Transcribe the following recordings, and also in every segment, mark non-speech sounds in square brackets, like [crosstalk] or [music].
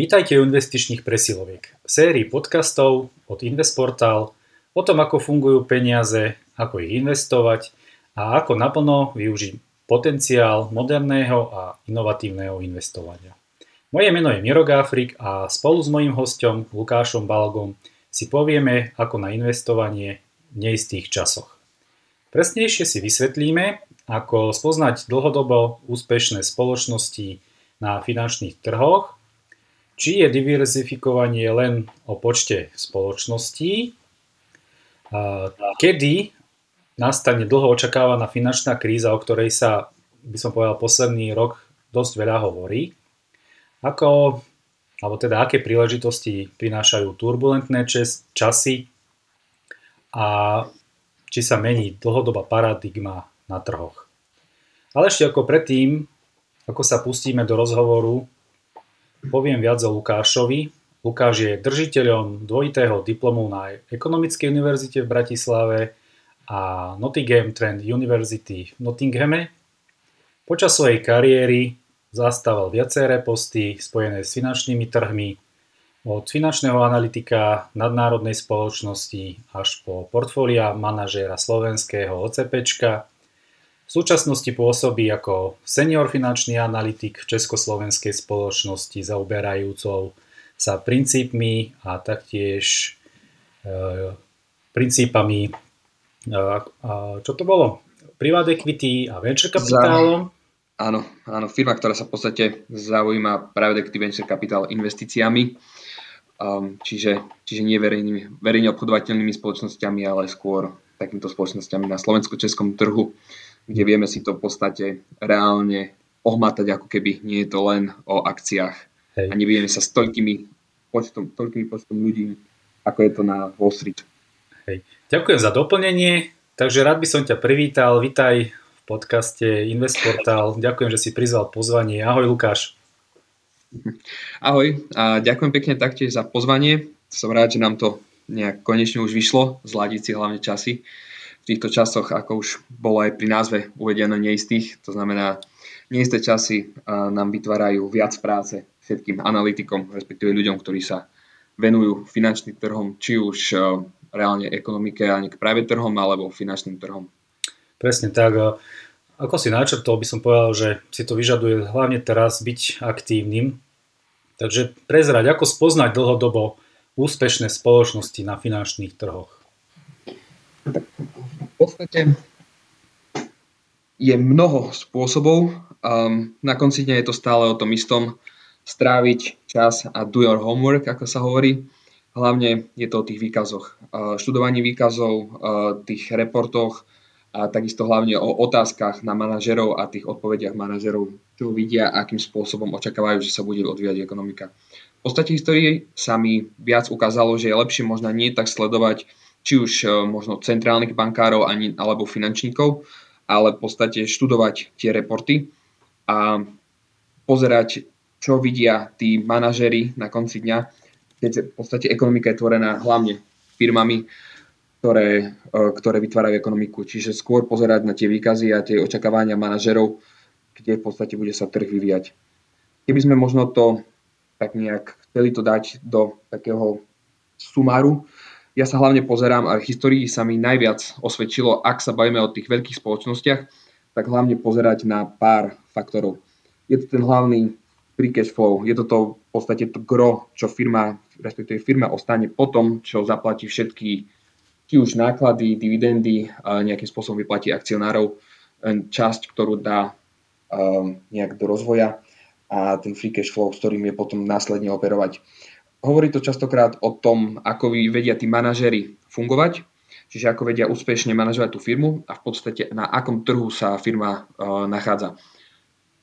Vítajte u investičných presiloviek, sérii podcastov od Investportal o tom, ako fungujú peniaze, ako ich investovať a ako naplno využiť potenciál moderného a inovatívneho investovania. Moje meno je Miro Gáfrik a spolu s mojím hostom Lukášom Balogom si povieme, ako na investovanie v neistých časoch. Presnejšie si vysvetlíme, ako spoznať dlhodobo úspešné spoločnosti na finančných trhoch či je diverzifikovanie len o počte spoločností, kedy nastane dlho očakávaná finančná kríza, o ktorej sa, by som povedal, posledný rok dosť veľa hovorí, ako, alebo teda aké príležitosti prinášajú turbulentné čas, časy? A či sa mení dlhodobá paradigma na trhoch. Ale ešte ako predtým, ako sa pustíme do rozhovoru, Poviem viac o Lukášovi. Lukáš je držiteľom dvojitého diplomu na Ekonomickej univerzite v Bratislave a Nottingham Trend University v Nottinghame. Počas svojej kariéry zastával viaceré posty spojené s finančnými trhmi, od finančného analytika nadnárodnej spoločnosti až po portfólia manažéra slovenského OCPčka v súčasnosti pôsobí ako senior finančný analytik Československej spoločnosti zaoberajúcou sa princípmi a taktiež e, princípami, e, a, čo to bolo? Private equity a venture kapitálom? Áno, áno, firma, ktorá sa v podstate zaujíma private equity venture capital investíciami, um, čiže, čiže nie verejnými, verejne obchodovateľnými spoločnosťami, ale skôr takýmto spoločnosťami na slovensko-českom trhu kde vieme si to v podstate reálne ohmatať, ako keby nie je to len o akciách. Hej. A nevieme sa s toľkými počtom, toľkými počtom ľudí, ako je to na Wall Street. Hej. Ďakujem za doplnenie, takže rád by som ťa privítal. Vitaj v podcaste Investportal. Ďakujem, že si prizval pozvanie. Ahoj Lukáš. Ahoj a ďakujem pekne taktiež za pozvanie. Som rád, že nám to nejak konečne už vyšlo, zladiť si hlavne časy týchto časoch, ako už bolo aj pri názve uvedené neistých. To znamená, neisté časy nám vytvárajú viac práce všetkým analytikom, respektíve ľuďom, ktorí sa venujú finančným trhom, či už reálne ekonomike a k práve trhom, alebo finančným trhom. Presne tak. Ako si načrtol, by som povedal, že si to vyžaduje hlavne teraz byť aktívnym. Takže prezrať, ako spoznať dlhodobo úspešné spoločnosti na finančných trhoch. Podstate je mnoho spôsobov. Um, na konci dňa je to stále o tom istom. Stráviť čas a do your homework, ako sa hovorí. Hlavne je to o tých výkazoch. Uh, študovaní výkazov, uh, tých reportoch a takisto hlavne o otázkach na manažerov a tých odpovediach manažerov, čo vidia, akým spôsobom očakávajú, že sa bude odvíjať ekonomika. V podstate histórii sa mi viac ukázalo, že je lepšie možno nie tak sledovať či už e, možno centrálnych bankárov ani, alebo finančníkov, ale v podstate študovať tie reporty a pozerať, čo vidia tí manažery na konci dňa, keď v podstate ekonomika je tvorená hlavne firmami, ktoré, e, ktoré vytvárajú ekonomiku. Čiže skôr pozerať na tie výkazy a tie očakávania manažerov, kde v podstate bude sa trh vyvíjať. Keby sme možno to tak nejak chceli to dať do takého sumáru, ja sa hlavne pozerám a v histórii sa mi najviac osvedčilo, ak sa bavíme o tých veľkých spoločnostiach, tak hlavne pozerať na pár faktorov. Je to ten hlavný free cash flow, je to to v podstate to gro, čo firma, respektíve firma ostane potom, čo zaplatí všetky či už náklady, dividendy, nejakým spôsobom vyplatí akcionárov, časť, ktorú dá nejak do rozvoja a ten free cash flow, s ktorým je potom následne operovať. Hovorí to častokrát o tom, ako vedia tí manažery fungovať, čiže ako vedia úspešne manažovať tú firmu a v podstate na akom trhu sa firma uh, nachádza.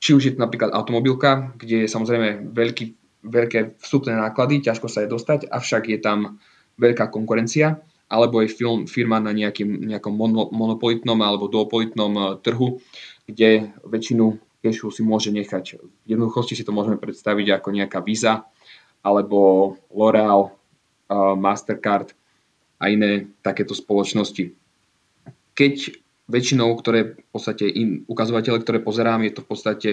Či už je to napríklad automobilka, kde je samozrejme veľký, veľké vstupné náklady, ťažko sa je dostať, avšak je tam veľká konkurencia, alebo je film, firma na nejakým, nejakom mono, monopolitnom alebo duopolitnom uh, trhu, kde väčšinu cashu si môže nechať. V jednoduchosti si to môžeme predstaviť ako nejaká víza, alebo L'Oreal, Mastercard a iné takéto spoločnosti. Keď väčšinou, ktoré v podstate in, ukazovatele, ktoré pozerám, je to v podstate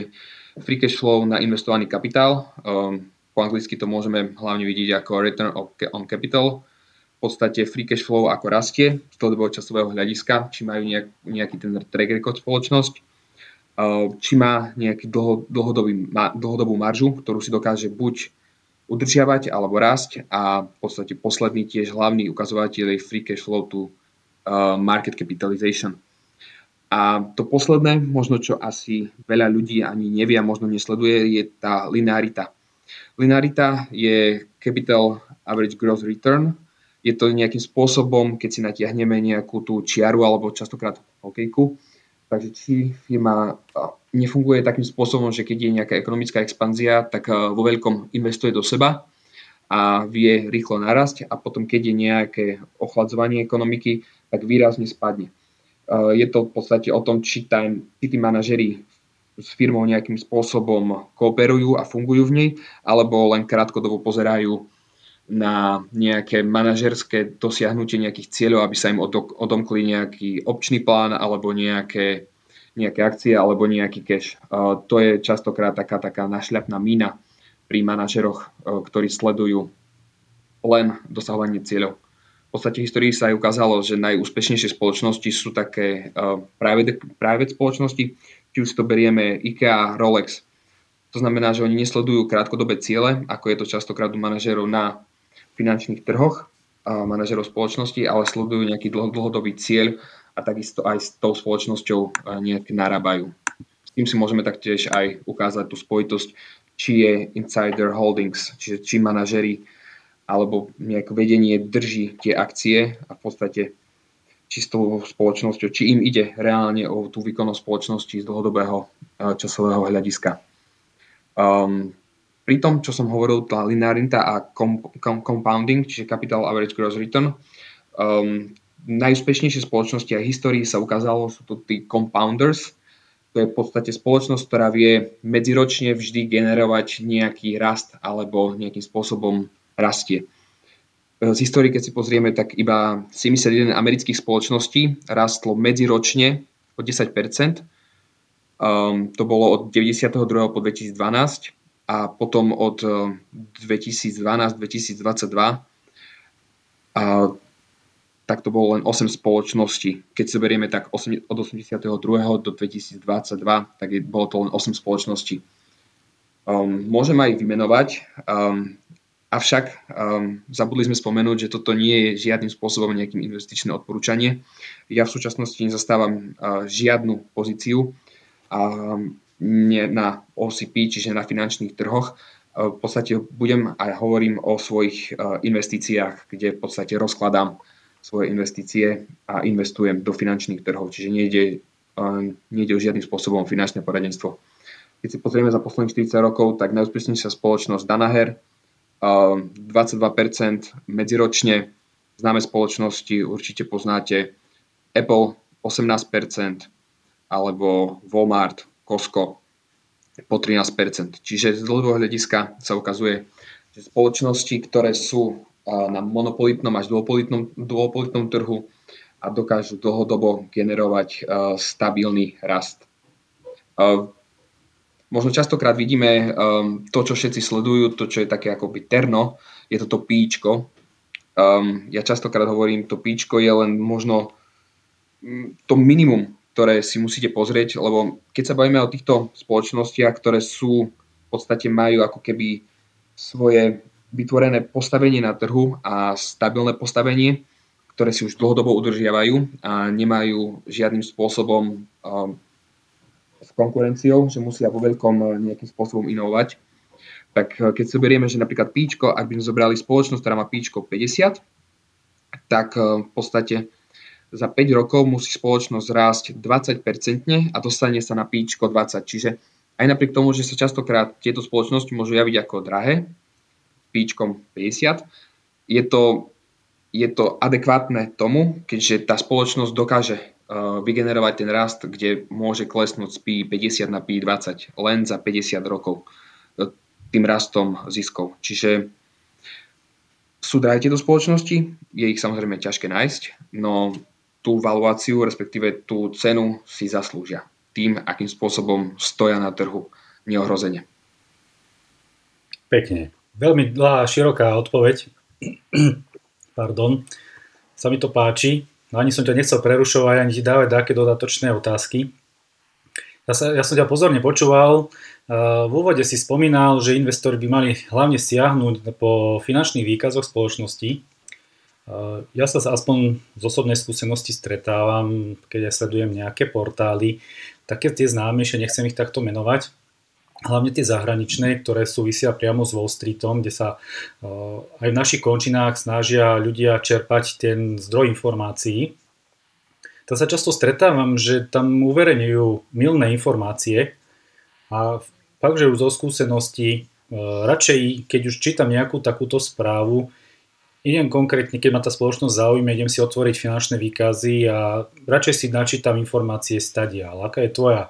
free cash flow na investovaný kapitál. Um, po anglicky to môžeme hlavne vidieť ako return on capital, v podstate free cash flow ako rastie z dlhodobého časového hľadiska, či majú nejak, nejaký ten track record spoločnosť, či má nejaký dlho, dlhodobú maržu, ktorú si dokáže buď udržiavať alebo rásť a v podstate posledný tiež hlavný ukazovateľ je free cash flow to market capitalization. A to posledné, možno čo asi veľa ľudí ani nevie a možno nesleduje, je tá linearita. Linearita je capital average growth return. Je to nejakým spôsobom, keď si natiahneme nejakú tú čiaru alebo častokrát hokejku, takže či firma nefunguje takým spôsobom, že keď je nejaká ekonomická expanzia, tak vo veľkom investuje do seba a vie rýchlo narasť a potom keď je nejaké ochladzovanie ekonomiky, tak výrazne spadne. Je to v podstate o tom, či, tam, či tí manažeri s firmou nejakým spôsobom kooperujú a fungujú v nej, alebo len krátkodobo pozerajú na nejaké manažerské dosiahnutie nejakých cieľov, aby sa im odomkli nejaký občný plán alebo nejaké, nejaké akcie alebo nejaký cash. To je častokrát taká, taká našľapná mína pri manažeroch, eh, ktorí sledujú len dosahovanie cieľov podstate histórii sa aj ukázalo, že najúspešnejšie spoločnosti sú také private, private spoločnosti, či už to berieme IKEA, Rolex. To znamená, že oni nesledujú krátkodobé ciele, ako je to častokrát u manažerov na finančných trhoch, manažerov spoločnosti, ale sledujú nejaký dlho, dlhodobý cieľ a takisto aj s tou spoločnosťou uh, nejak narábajú. S tým si môžeme taktiež aj ukázať tú spojitosť, či je insider holdings, čiže či manažeri alebo nejak vedenie drží tie akcie a v podstate čistou spoločnosťou, či im ide reálne o tú výkonnosť spoločnosti z dlhodobého eh, časového hľadiska. Um, pri tom, čo som hovoril, tá linearita a com, com, compounding, čiže capital average gross return, um, najúspešnejšie spoločnosti a histórii sa ukázalo, sú to tí compounders, to je v podstate spoločnosť, ktorá vie medziročne vždy generovať nejaký rast alebo nejakým spôsobom rastie. Z histórie, keď si pozrieme, tak iba 71 amerických spoločností rastlo medziročne o 10%. Um, to bolo od 92. po 2012 a potom od 2012-2022 um, a tak to bolo len 8 spoločností. Keď si berieme tak od 82. do 2022, tak je, bolo to len 8 spoločností. Um, môžem aj vymenovať. Um, Avšak um, zabudli sme spomenúť, že toto nie je žiadnym spôsobom nejakým investičné odporúčanie. Ja v súčasnosti nezastávam uh, žiadnu pozíciu a um, nie na OCP, čiže na finančných trhoch. Uh, v podstate budem aj hovorím o svojich uh, investíciách, kde v podstate rozkladám svoje investície a investujem do finančných trhov, čiže nejde, uh, nejde o žiadnym spôsobom finančné poradenstvo. Keď si pozrieme za posledných 40 rokov, tak najúspešnejšia spoločnosť Danaher, 22% medziročne. Známe spoločnosti určite poznáte Apple 18% alebo Walmart, Costco po 13%. Čiže z dlhodobého hľadiska sa ukazuje, že spoločnosti, ktoré sú na monopolitnom až duopolitnom, duopolitnom trhu a dokážu dlhodobo generovať stabilný rast. Možno častokrát vidíme to, čo všetci sledujú, to, čo je také akoby terno, je toto píčko. Ja častokrát hovorím, to píčko je len možno to minimum, ktoré si musíte pozrieť, lebo keď sa bavíme o týchto spoločnostiach, ktoré sú v podstate majú ako keby svoje vytvorené postavenie na trhu a stabilné postavenie, ktoré si už dlhodobo udržiavajú a nemajú žiadnym spôsobom um, s konkurenciou, že musia vo veľkom eh, nejakým spôsobom inovovať. Tak eh, keď si berieme, že napríklad píčko, ak by sme zobrali spoločnosť, ktorá má píčko 50, tak eh, v podstate za 5 rokov musí spoločnosť rásť 20% a dostane sa na píčko 20. Čiže aj napriek tomu, že sa častokrát tieto spoločnosti môžu javiť ako drahé, píčkom 50, je to, je to adekvátne tomu, keďže tá spoločnosť dokáže Eh, vygenerovať ten rast, kde môže klesnúť z PI 50 na PI 20 len za 50 rokov eh, tým rastom ziskov. Čiže sú drahé tieto spoločnosti, je ich samozrejme ťažké nájsť, no tú valuáciu, respektíve tú cenu si zaslúžia tým, akým spôsobom stoja na trhu neohrozene. Pekne. veľmi dlhá, široká odpoveď. Pardon. Sa mi to páči. No ani som ťa nechcel prerušovať, ani ti dávať také dodatočné otázky. Ja, sa, ja som ťa pozorne počúval. V úvode si spomínal, že investori by mali hlavne siahnuť po finančných výkazoch spoločnosti. Ja sa aspoň z osobnej skúsenosti stretávam, keď ja sledujem nejaké portály, také tie známejšie, nechcem ich takto menovať, hlavne tie zahraničné, ktoré súvisia priamo s Wall Streetom, kde sa aj v našich končinách snažia ľudia čerpať ten zdroj informácií. To sa často stretávam, že tam uverejňujú milné informácie a fakt, že už zo skúsenosti radšej, keď už čítam nejakú takúto správu, idem konkrétne, keď ma tá spoločnosť zaujíma, idem si otvoriť finančné výkazy a radšej si načítam informácie stadia. Ale aká je tvoja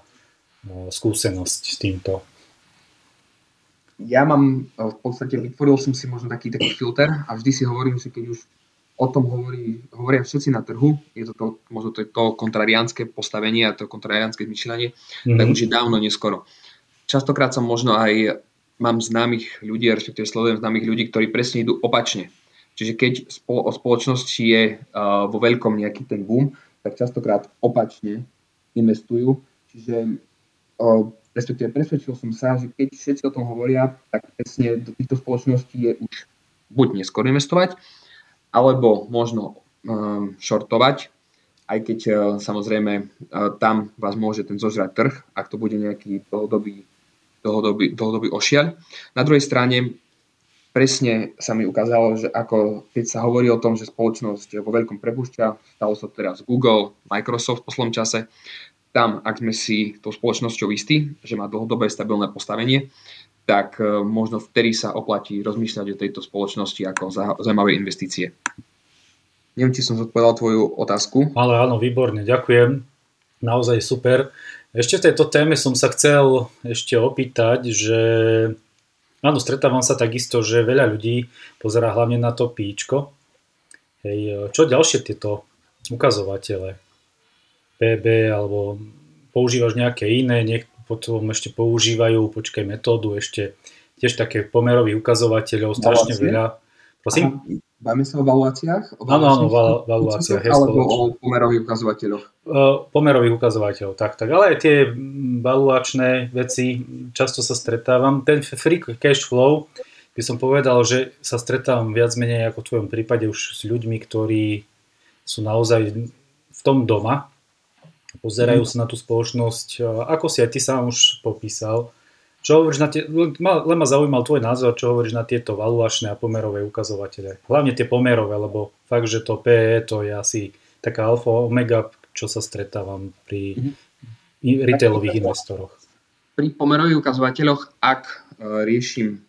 no, skúsenosť s týmto? Ja mám, e, v podstate vytvoril som si možno taký, taký filter a vždy si hovorím, že keď už o tom hovorí, hovoria všetci na trhu, je to, to možno to, je to kontrariánske postavenie a to kontrariánske zmyšľanie, mm-hmm. tak už je dávno neskoro. Častokrát som možno aj mám známych ľudí, respektíve sledujem známych ľudí, ktorí presne idú opačne Čiže keď o spoločnosti je vo veľkom nejaký ten boom, tak častokrát opačne investujú. Čiže respektíve presvedčil som sa, že keď všetci o tom hovoria, tak presne do týchto spoločností je už buď neskôr investovať, alebo možno shortovať, aj keď samozrejme tam vás môže ten zožrať trh, ak to bude nejaký dlhodobý, dlhodobý, dlhodobý ošiaľ. Na druhej strane presne sa mi ukázalo, že ako keď sa hovorí o tom, že spoločnosť vo veľkom prepúšťa, stalo sa teraz Google, Microsoft v poslom čase, tam, ak sme si tou spoločnosťou istí, že má dlhodobé stabilné postavenie, tak e, možno vtedy sa oplatí rozmýšľať o tejto spoločnosti ako zaujímavé investície. Neviem, či som zodpovedal tvoju otázku. Ale áno, výborne, ďakujem. Naozaj super. Ešte v tejto téme som sa chcel ešte opýtať, že Áno, stretávam sa takisto, že veľa ľudí pozerá hlavne na to píčko. Hej, čo ďalšie tieto ukazovatele? PB alebo používaš nejaké iné, niek- potom ešte používajú, počkaj, metódu ešte tiež také pomerových ukazovateľov, strašne veľa. Prosím? Bavíme sa o valuáciách? Áno, áno, val, valuáciách. Alebo o pomerových ukazovateľoch? Pomerových ukazovateľov, tak, tak. Ale aj tie valuačné veci, často sa stretávam. Ten free cash flow, by som povedal, že sa stretávam viac menej ako v tvojom prípade už s ľuďmi, ktorí sú naozaj v tom doma, pozerajú mm. sa na tú spoločnosť, ako si aj ty sám už popísal, čo hovoríš na tie, len ma zaujímal tvoj názor, čo hovoríš na tieto valuačné a pomerové ukazovatele. Hlavne tie pomerové, lebo fakt, že to PE to je asi taká alfa omega, čo sa stretávam pri mm-hmm. retailových investoroch. Pri pomerových ukazovateľoch, ak e, riešim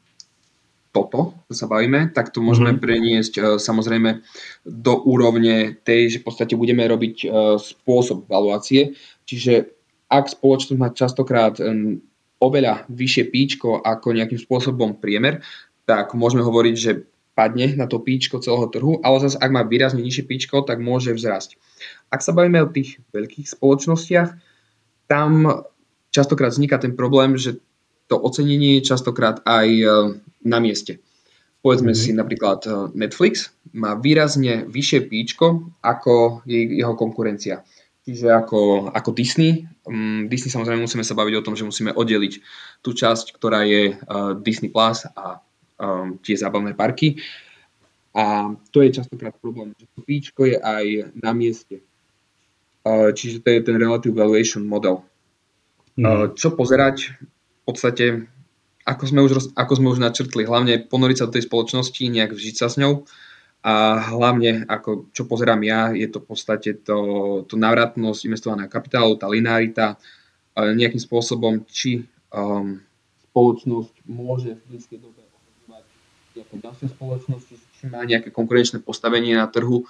toto, čo sa bavíme, tak to môžeme mm-hmm. preniesť uh, samozrejme do úrovne tej, že v podstate budeme robiť uh, spôsob valuácie. Čiže ak spoločnosť má častokrát um, oveľa vyššie píčko ako nejakým spôsobom priemer, tak môžeme hovoriť, že padne na to píčko celého trhu, ale zase ak má výrazne nižšie píčko, tak môže vzrásť. Ak sa bavíme o tých veľkých spoločnostiach, tam častokrát vzniká ten problém, že to ocenenie je častokrát aj e, na mieste. Povedzme mm-hmm. si napríklad e, Netflix má výrazne vyššie píčko ako jeho konkurencia. Čiže ako, ako Disney, um, Disney samozrejme musíme sa baviť o tom, že musíme oddeliť tú časť, ktorá je uh, Disney Plus a um, tie zábavné parky. A to je častokrát problém, že to píčko je aj na mieste. Uh, čiže to je ten relative valuation model. Mm. Uh, čo pozerať? V podstate, ako sme, už, ako sme už načrtli, hlavne ponoriť sa do tej spoločnosti, nejak vžiť sa s ňou, a hlavne, ako čo pozerám ja, je to v podstate to, to návratnosť investovaného kapitálu, tá linearita, nejakým spôsobom, či um, spoločnosť môže v blízkej dobe ovplyvňovať nejaké ďalšie spoločnosti, či má nejaké konkurenčné postavenie na trhu.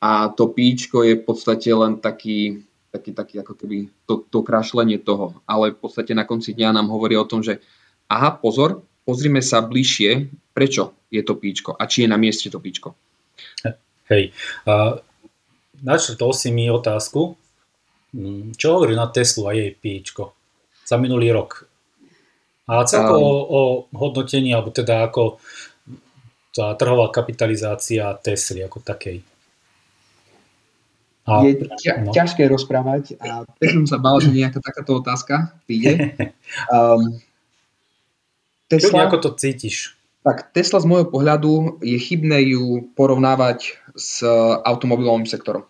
A to píčko je v podstate len taký, taký, taký ako keby to, to krašlenie toho, ale v podstate na konci dňa nám hovorí o tom, že aha, pozor, pozrime sa bližšie, prečo je to píčko a či je na mieste to píčko. Hej, uh, načrtol si mi otázku, mm, čo hovorí na Teslu a jej píčko za minulý rok? A celkovo um, o hodnotení, alebo teda ako tá trhová kapitalizácia Tesly ako takej. A, je ťa, no. ťažké rozprávať a teď som sa bál, že nejaká takáto otázka príde. Um, [laughs] Tesla, ako to cítiš? Tak Tesla z môjho pohľadu je chybné ju porovnávať s automobilovým sektorom.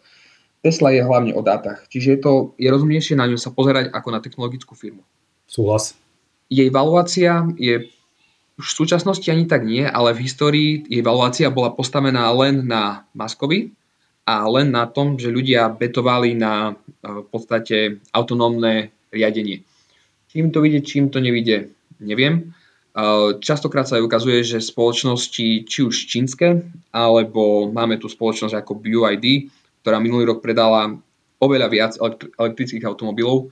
Tesla je hlavne o dátach, čiže je, to, je rozumnejšie na ňu sa pozerať ako na technologickú firmu. Súhlas. Jej valuácia je už v súčasnosti ani tak nie, ale v histórii jej valuácia bola postavená len na Maskovi a len na tom, že ľudia betovali na v podstate autonómne riadenie. Čím to vidie, čím to nevidie, neviem. Častokrát sa aj ukazuje, že spoločnosti, či už čínske, alebo máme tu spoločnosť ako BUID, ktorá minulý rok predala oveľa viac elektrických automobilov.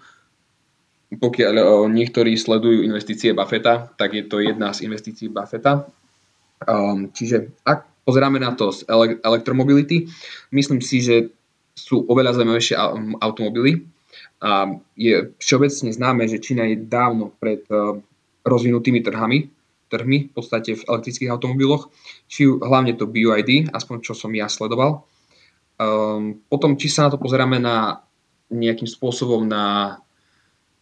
Pokiaľ e, niektorí sledujú investície Buffetta, tak je to jedna z investícií Buffetta. Um, čiže ak pozeráme na to z elektromobility, myslím si, že sú oveľa zaujímavejšie automobily. A je všeobecne známe, že Čína je dávno pred e, rozvinutými trhami, trhmi v podstate v elektrických automobiloch, či hlavne to BUID, aspoň čo som ja sledoval. Um, potom, či sa na to pozeráme na nejakým spôsobom na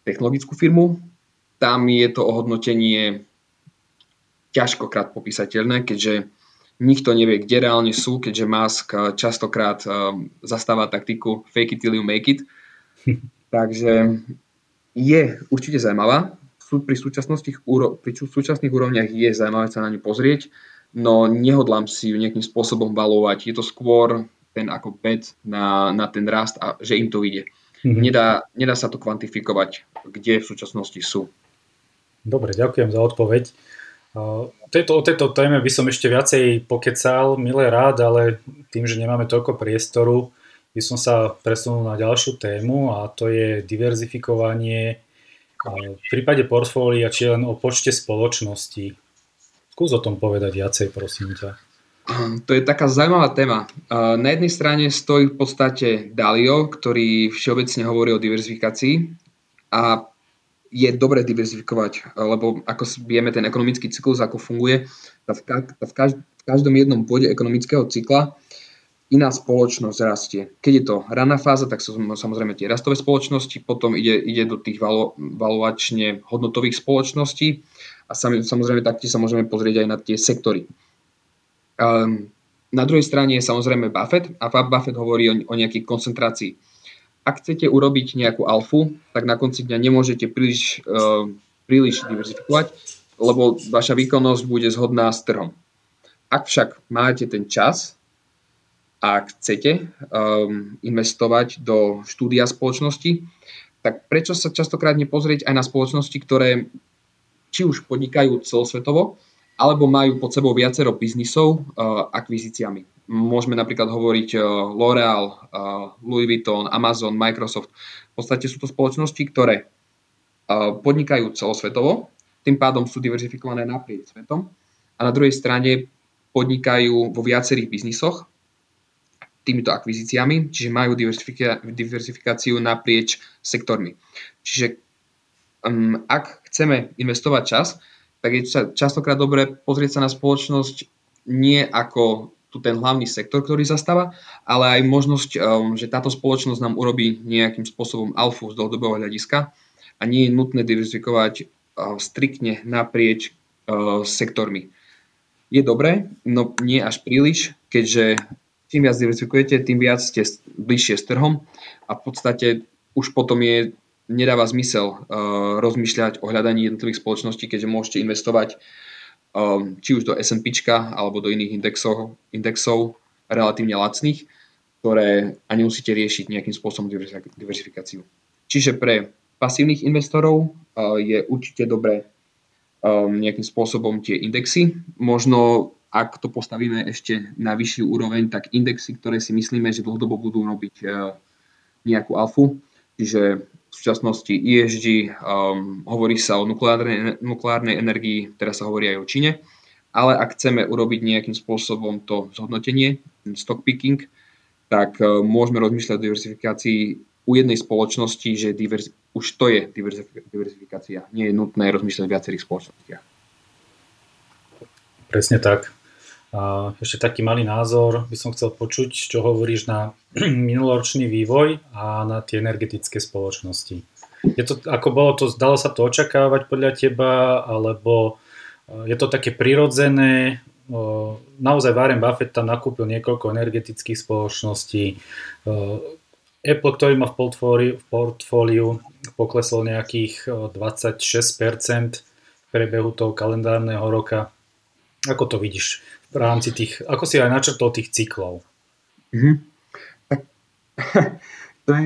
technologickú firmu, tam je to ohodnotenie ťažkokrát popísateľné, keďže nikto nevie, kde reálne sú, keďže Musk častokrát um, zastáva taktiku fake it till you make it. [laughs] Takže je určite zaujímavá. Pri, súčasných, pri súčasných úrovniach je zaujímavé sa na ňu pozrieť, no nehodlám si ju nejakým spôsobom balovať. Je to skôr ten ako bet na, na ten rast a že im to ide. Mm-hmm. Nedá, nedá sa to kvantifikovať, kde v súčasnosti sú. Dobre, ďakujem za odpoveď. Tejto, o tejto téme by som ešte viacej pokecal, milé rád, ale tým, že nemáme toľko priestoru, by som sa presunul na ďalšiu tému a to je diverzifikovanie v prípade portfólia, či len o počte spoločností. Skús o tom povedať viacej, prosím ťa. To je taká zaujímavá téma. Na jednej strane stojí v podstate Dalio, ktorý všeobecne hovorí o diverzifikácii a je dobre diverzifikovať, lebo ako vieme ten ekonomický cyklus, ako funguje, v každom jednom bode ekonomického cykla iná spoločnosť rastie. Keď je to raná fáza, tak sú samozrejme tie rastové spoločnosti, potom ide, ide do tých valo, valuačne hodnotových spoločností a samozrejme taktiež sa môžeme pozrieť aj na tie sektory. Um, na druhej strane je samozrejme Buffett a Buffett hovorí o, o nejakej koncentrácii. Ak chcete urobiť nejakú alfu, tak na konci dňa nemôžete príliš, uh, príliš diverzifikovať, lebo vaša výkonnosť bude zhodná s trhom. Ak však máte ten čas a chcete um, investovať do štúdia spoločnosti, tak prečo sa častokrát nepozrieť aj na spoločnosti, ktoré či už podnikajú celosvetovo, alebo majú pod sebou viacero biznisov uh, akvizíciami. Môžeme napríklad hovoriť uh, L'Oreal, uh, Louis Vuitton, Amazon, Microsoft. V podstate sú to spoločnosti, ktoré uh, podnikajú celosvetovo, tým pádom sú diverzifikované naprieč svetom a na druhej strane podnikajú vo viacerých biznisoch týmito akvizíciami, čiže majú diverzifikáciu naprieč sektormi. Čiže um, ak chceme investovať čas, tak je častokrát dobre pozrieť sa na spoločnosť nie ako tu ten hlavný sektor, ktorý zastáva, ale aj možnosť, um, že táto spoločnosť nám urobí nejakým spôsobom alfu z dlhodobého hľadiska a nie je nutné diverzifikovať uh, striktne naprieč uh, sektormi. Je dobré, no nie až príliš, keďže čím viac diverzifikujete, tým viac ste bližšie s trhom a v podstate už potom je nedáva zmysel uh, rozmýšľať o hľadaní jednotlivých spoločností, keďže môžete investovať um, či už do S&P alebo do iných indexov, indexov relatívne lacných, ktoré ani musíte riešiť nejakým spôsobom diverzifikáciu. Čiže pre pasívnych investorov uh, je určite dobré um, nejakým spôsobom tie indexy. Možno ak to postavíme ešte na vyššiu úroveň, tak indexy, ktoré si myslíme, že dlhodobo budú robiť uh, nejakú alfu, čiže v súčasnosti ESG, um, hovorí sa o nukleárnej, nukleárnej energii, teraz sa hovorí aj o Číne, ale ak chceme urobiť nejakým spôsobom to zhodnotenie, stock picking, tak uh, môžeme rozmýšľať o diversifikácii u jednej spoločnosti, že diverz, už to je diverzifikácia. Nie je nutné rozmýšľať v viacerých spoločnostiach. Presne tak. Ešte taký malý názor by som chcel počuť, čo hovoríš na [clears throat] minuloročný vývoj a na tie energetické spoločnosti. Je to, ako bolo to, dalo sa to očakávať podľa teba, alebo je to také prirodzené, naozaj Warren Buffett tam nakúpil niekoľko energetických spoločností. Apple, ktorý má v portfóliu, v portfóliu poklesol nejakých 26% v priebehu toho kalendárneho roka. Ako to vidíš v rámci tých, ako si aj načrtol tých cyklov? Mm-hmm. Tak, [laughs] to je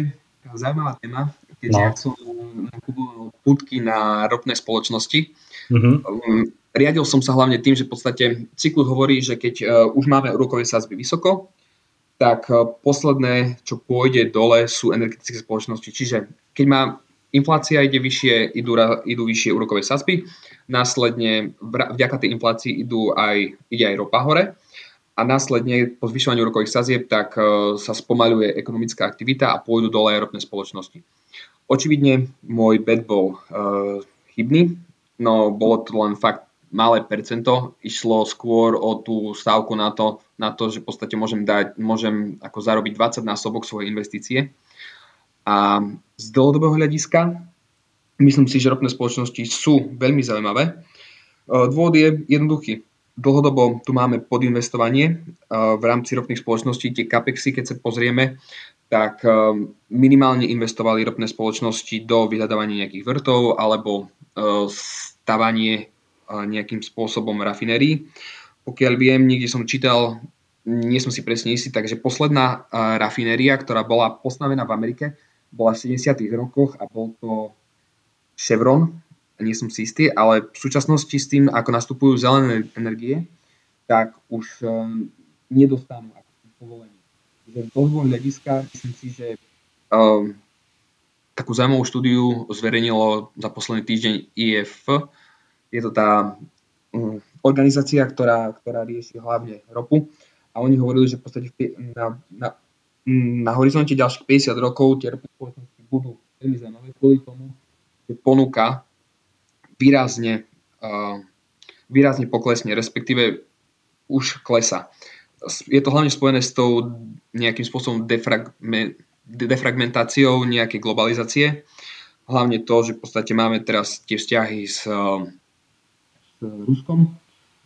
zaujímavá téma, keď no. ja som nakupoval putky na ropné spoločnosti. Mm-hmm. Riadil som sa hlavne tým, že v podstate cyklus hovorí, že keď uh, už máme úrokové sázby vysoko, tak uh, posledné, čo pôjde dole, sú energetické spoločnosti. Čiže keď má inflácia ide vyššie, idú, idú vyššie úrokové sazby, následne vďaka tej inflácii idú aj, ide aj ropa hore a následne po zvyšovaní úrokových sazieb tak uh, sa spomaluje ekonomická aktivita a pôjdu dole aj ropné spoločnosti. Očividne môj bet bol uh, chybný, no bolo to len fakt malé percento, išlo skôr o tú stávku na to, na to že v podstate môžem, dať, môžem ako zarobiť 20 násobok svojej investície. A z dlhodobého hľadiska myslím si, že ropné spoločnosti sú veľmi zaujímavé. E, dôvod je jednoduchý. Dlhodobo tu máme podinvestovanie e, v rámci ropných spoločností. Tie capexy, keď sa pozrieme, tak e, minimálne investovali ropné spoločnosti do vyhľadávania nejakých vrtov alebo stavanie nejakým spôsobom rafinérií. Pokiaľ viem, niekde som čítal, nie som si presne istý, takže posledná rafinéria, ktorá bola postavená v Amerike, bola v 70. rokoch a bol to Chevron, nie som si istý, ale v súčasnosti s tým, ako nastupujú zelené energie, tak už um, nedostanú ako povolenie. Z toho hľadiska myslím si, že um, takú zaujímavú štúdiu zverejnilo za posledný týždeň IF, je to tá um, organizácia, ktorá, ktorá rieši hlavne ropu a oni hovorili, že v podstate na, na, na horizonte ďalších 50 rokov tie ropné spoločnosti budú veľmi zaujímavé kvôli tomu, že ponuka výrazne, uh, výrazne poklesne, respektíve už klesa. Je to hlavne spojené s tou nejakým spôsobom defragme, defragmentáciou nejakej globalizácie. Hlavne to, že v podstate máme teraz tie vzťahy s, Ruskom.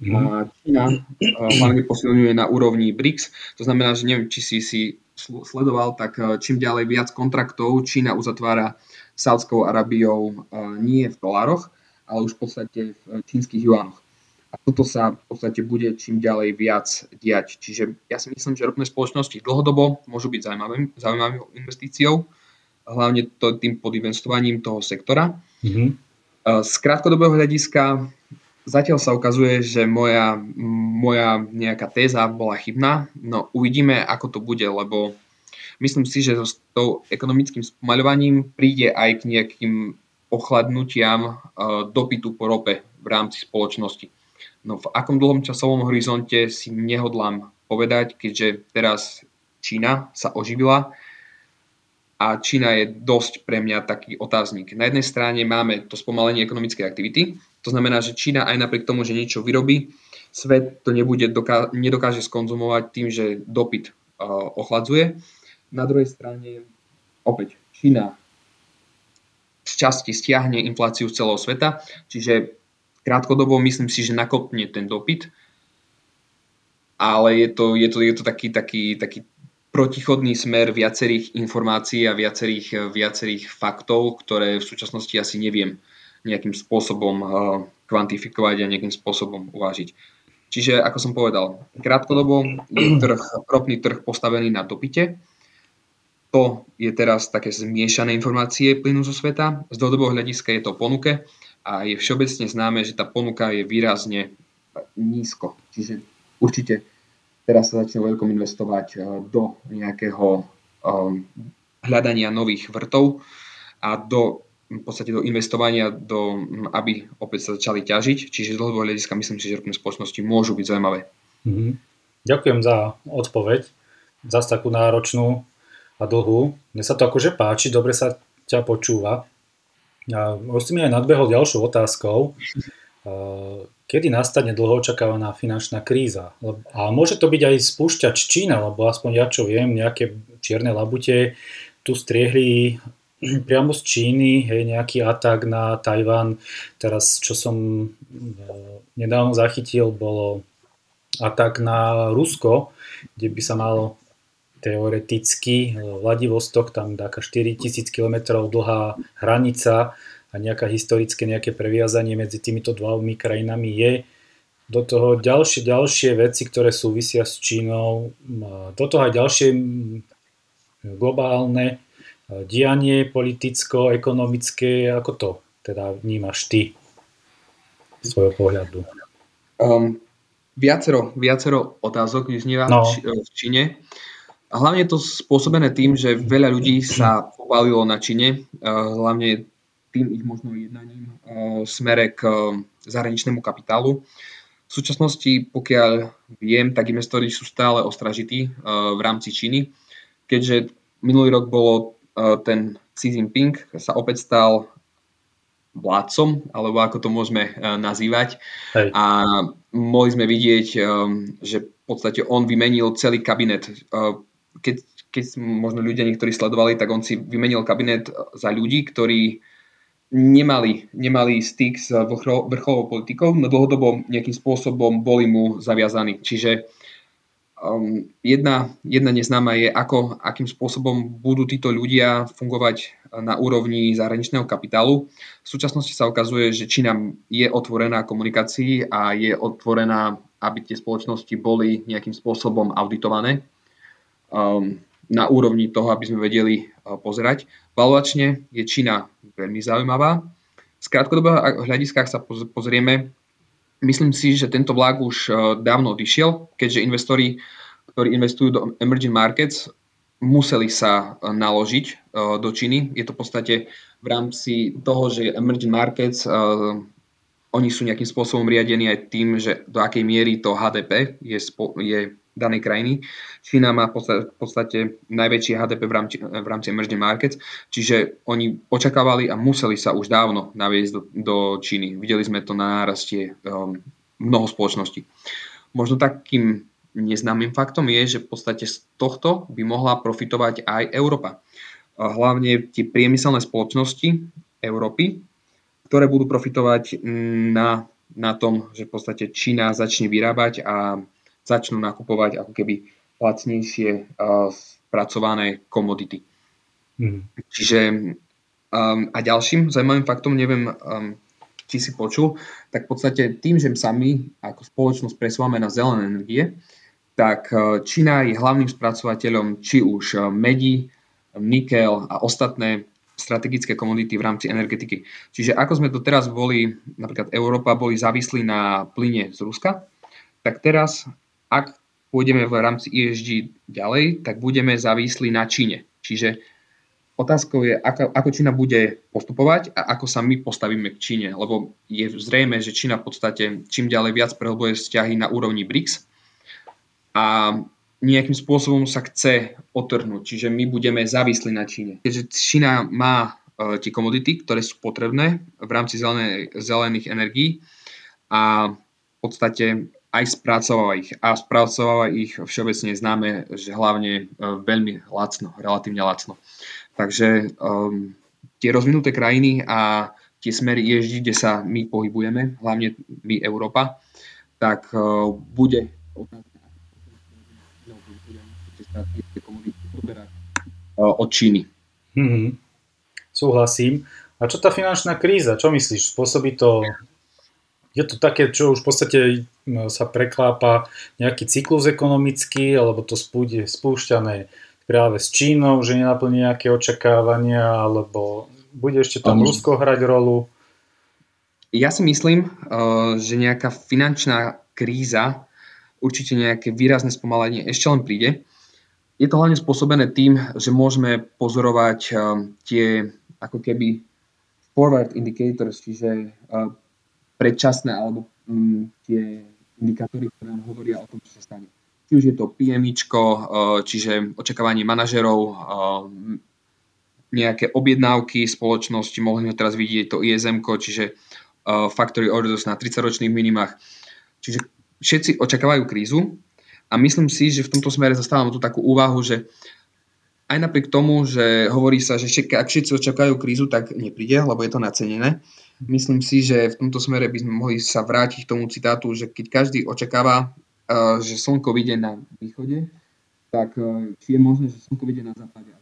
Mm. A Čína hlavne posilňuje na úrovni BRICS. To znamená, že neviem, či si si sledoval, tak čím ďalej viac kontraktov Čína uzatvára Sádskou Arabiou nie v dolároch, ale už v podstate v čínskych juanoch. A toto sa v podstate bude čím ďalej viac diať. Čiže ja si myslím, že ropné spoločnosti dlhodobo môžu byť zaujímavým, zaujímavou investíciou, hlavne to, tým podinvestovaním toho sektora. Mm-hmm. Z krátkodobého hľadiska Zatiaľ sa ukazuje, že moja, moja nejaká téza bola chybná, no uvidíme, ako to bude, lebo myslím si, že s tou ekonomickým spomaľovaním príde aj k nejakým ochladnutiam e, dopytu po rope v rámci spoločnosti. No v akom dlhom časovom horizonte si nehodlám povedať, keďže teraz Čína sa oživila a Čína je dosť pre mňa taký otáznik. Na jednej strane máme to spomalenie ekonomickej aktivity, to znamená, že Čína aj napriek tomu, že niečo vyrobí, svet to nebude doká- nedokáže skonzumovať tým, že dopyt uh, ochladzuje. Na druhej strane opäť Čína z časti stiahne infláciu z celého sveta, čiže krátkodobo myslím si, že nakopne ten dopyt, ale je to, je to, je to taký, taký, taký protichodný smer viacerých informácií a viacerých, viacerých faktov, ktoré v súčasnosti asi neviem nejakým spôsobom eh, kvantifikovať a nejakým spôsobom uvážiť. Čiže, ako som povedal, krátkodobo je [clears throat] trh, ropný trh postavený na dopite. To je teraz také zmiešané informácie plynú zo sveta. Z dlhodobého hľadiska je to ponuke a je všeobecne známe, že tá ponuka je výrazne nízko. Čiže určite teraz sa začne veľkom investovať eh, do nejakého um, hľadania nových vrtov a do v podstate do investovania, do, aby opäť sa začali ťažiť. Čiže z dlhodobého hľadiska myslím si, že ropné spoločnosti môžu byť zaujímavé. Mm-hmm. Ďakujem za odpoveď, za takú náročnú. a dlhú. Mne sa to akože páči, dobre sa ťa počúva. A už si mi aj nadbehol ďalšou otázkou. Kedy nastane dlho očakávaná finančná kríza? A môže to byť aj spúšťač Čína, lebo aspoň ja čo viem, nejaké čierne labute tu striehli [clears throat] priamo z Číny, hej, nejaký atak na Tajván. Teraz, čo som e, nedávno zachytil, bolo atak na Rusko, kde by sa malo teoreticky e, Vladivostok, tam taká 4000 km dlhá hranica a nejaká historické nejaké previazanie medzi týmito dvomi krajinami je. Do toho ďalšie, ďalšie veci, ktoré súvisia s Čínou, do toho aj ďalšie globálne dianie politicko-ekonomické, ako to teda vnímaš ty z svojho pohľadu? Um, viacero, viacero otázok vyznieva no. v Číne. A hlavne je to spôsobené tým, že veľa ľudí sa povalilo na Číne, hlavne tým ich možno jednaním smere k zahraničnému kapitálu. V súčasnosti, pokiaľ viem, tak investori sú stále ostražití v rámci Číny, keďže minulý rok bolo ten Xi Jinping sa opäť stal vládcom, alebo ako to môžeme eh, nazývať. Hej. A mohli sme vidieť, eh, že v podstate on vymenil celý kabinet. Keď, keď možno ľudia niektorí sledovali, tak on si vymenil kabinet za ľudí, ktorí nemali, nemali styk s vrcholovou politikou, no dlhodobo nejakým spôsobom boli mu zaviazaní. Čiže Um, jedna, jedna neznáma je, ako, akým spôsobom budú títo ľudia fungovať na úrovni zahraničného kapitálu. V súčasnosti sa ukazuje, že Čína je otvorená komunikácii a je otvorená, aby tie spoločnosti boli nejakým spôsobom auditované um, na úrovni toho, aby sme vedeli uh, pozerať. Valuačne je Čína veľmi zaujímavá. Z krátkodobého hľadiska, ak sa pozrieme, Myslím si, že tento vlak už eh, dávno odišiel, keďže investori, ktorí investujú do emerging markets, museli sa eh, naložiť eh, do Číny. Je to v podstate v rámci toho, že emerging markets oni sú nejakým spôsobom riadení aj tým, že do akej miery to HDP je, je danej krajiny. Čína má v podstate najväčší HDP v rámci, v rámci emerging markets, čiže oni očakávali a museli sa už dávno naviesť do, do Číny. Videli sme to na nárastie um, mnoho spoločností. Možno takým neznámym faktom je, že v podstate z tohto by mohla profitovať aj Európa. Hlavne tie priemyselné spoločnosti Európy, ktoré budú profitovať na, na tom, že v podstate Čína začne vyrábať a začnú nakupovať ako keby lacnejšie spracované komodity. Mm. Čiže um, a ďalším zaujímavým faktom, neviem, um, či si počul, tak v podstate tým, že sa my ako spoločnosť presúvame na zelené energie, tak uh, Čína je hlavným spracovateľom či už uh, medí, nikel a ostatné strategické komodity v rámci energetiky. Čiže ako sme to teraz boli, napríklad Európa, boli závislí na plyne z Ruska, tak teraz, ak pôjdeme v rámci ESG ďalej, tak budeme závislí na Číne. Čiže otázkou je, ako, ako Čína bude postupovať a ako sa my postavíme k Číne, lebo je zrejme, že Čína v podstate čím ďalej viac prehlbuje vzťahy na úrovni BRICS a nejakým spôsobom sa chce otrhnúť, čiže my budeme závislí na Číne. Keďže Čína má uh, tie komodity, ktoré sú potrebné v rámci zelené, zelených energií a v podstate aj spracováva ich. A spracováva ich všeobecne známe, že hlavne uh, veľmi lacno, relatívne lacno. Takže um, tie rozvinuté krajiny a tie smery ježdí, kde sa my pohybujeme, hlavne my Európa, tak uh, bude od Číny. Mm-hmm. Súhlasím. A čo tá finančná kríza? Čo myslíš? Spôsobí to... Je to také, čo už v podstate sa preklápa nejaký cyklus ekonomický, alebo to spúde, spúšťané práve s Čínou, že nenaplní nejaké očakávania, alebo bude ešte tam Rusko hrať rolu? Ja si myslím, uh, že nejaká finančná kríza, určite nejaké výrazné spomalenie ešte len príde. Je to hlavne spôsobené tým, že môžeme pozorovať uh, tie ako keby forward indicators, čiže uh, predčasné alebo um, tie indikátory, ktoré nám hovoria o tom, čo sa stane. či už je to PMIčko, čiže očakávanie manažerov, nejaké objednávky spoločnosti, mohli sme teraz vidieť to ISM, čiže factory orders na 30-ročných minimách. Čiže všetci očakávajú krízu a myslím si, že v tomto smere zastávam tú takú úvahu, že aj napriek tomu, že hovorí sa, že ak všetci očakajú krízu, tak nepríde, lebo je to nacenené. Myslím si, že v tomto smere by sme mohli sa vrátiť k tomu citátu, že keď každý očakáva, uh, že slnko vyjde na východe, tak uh, či je možné, že slnko vyjde na západe.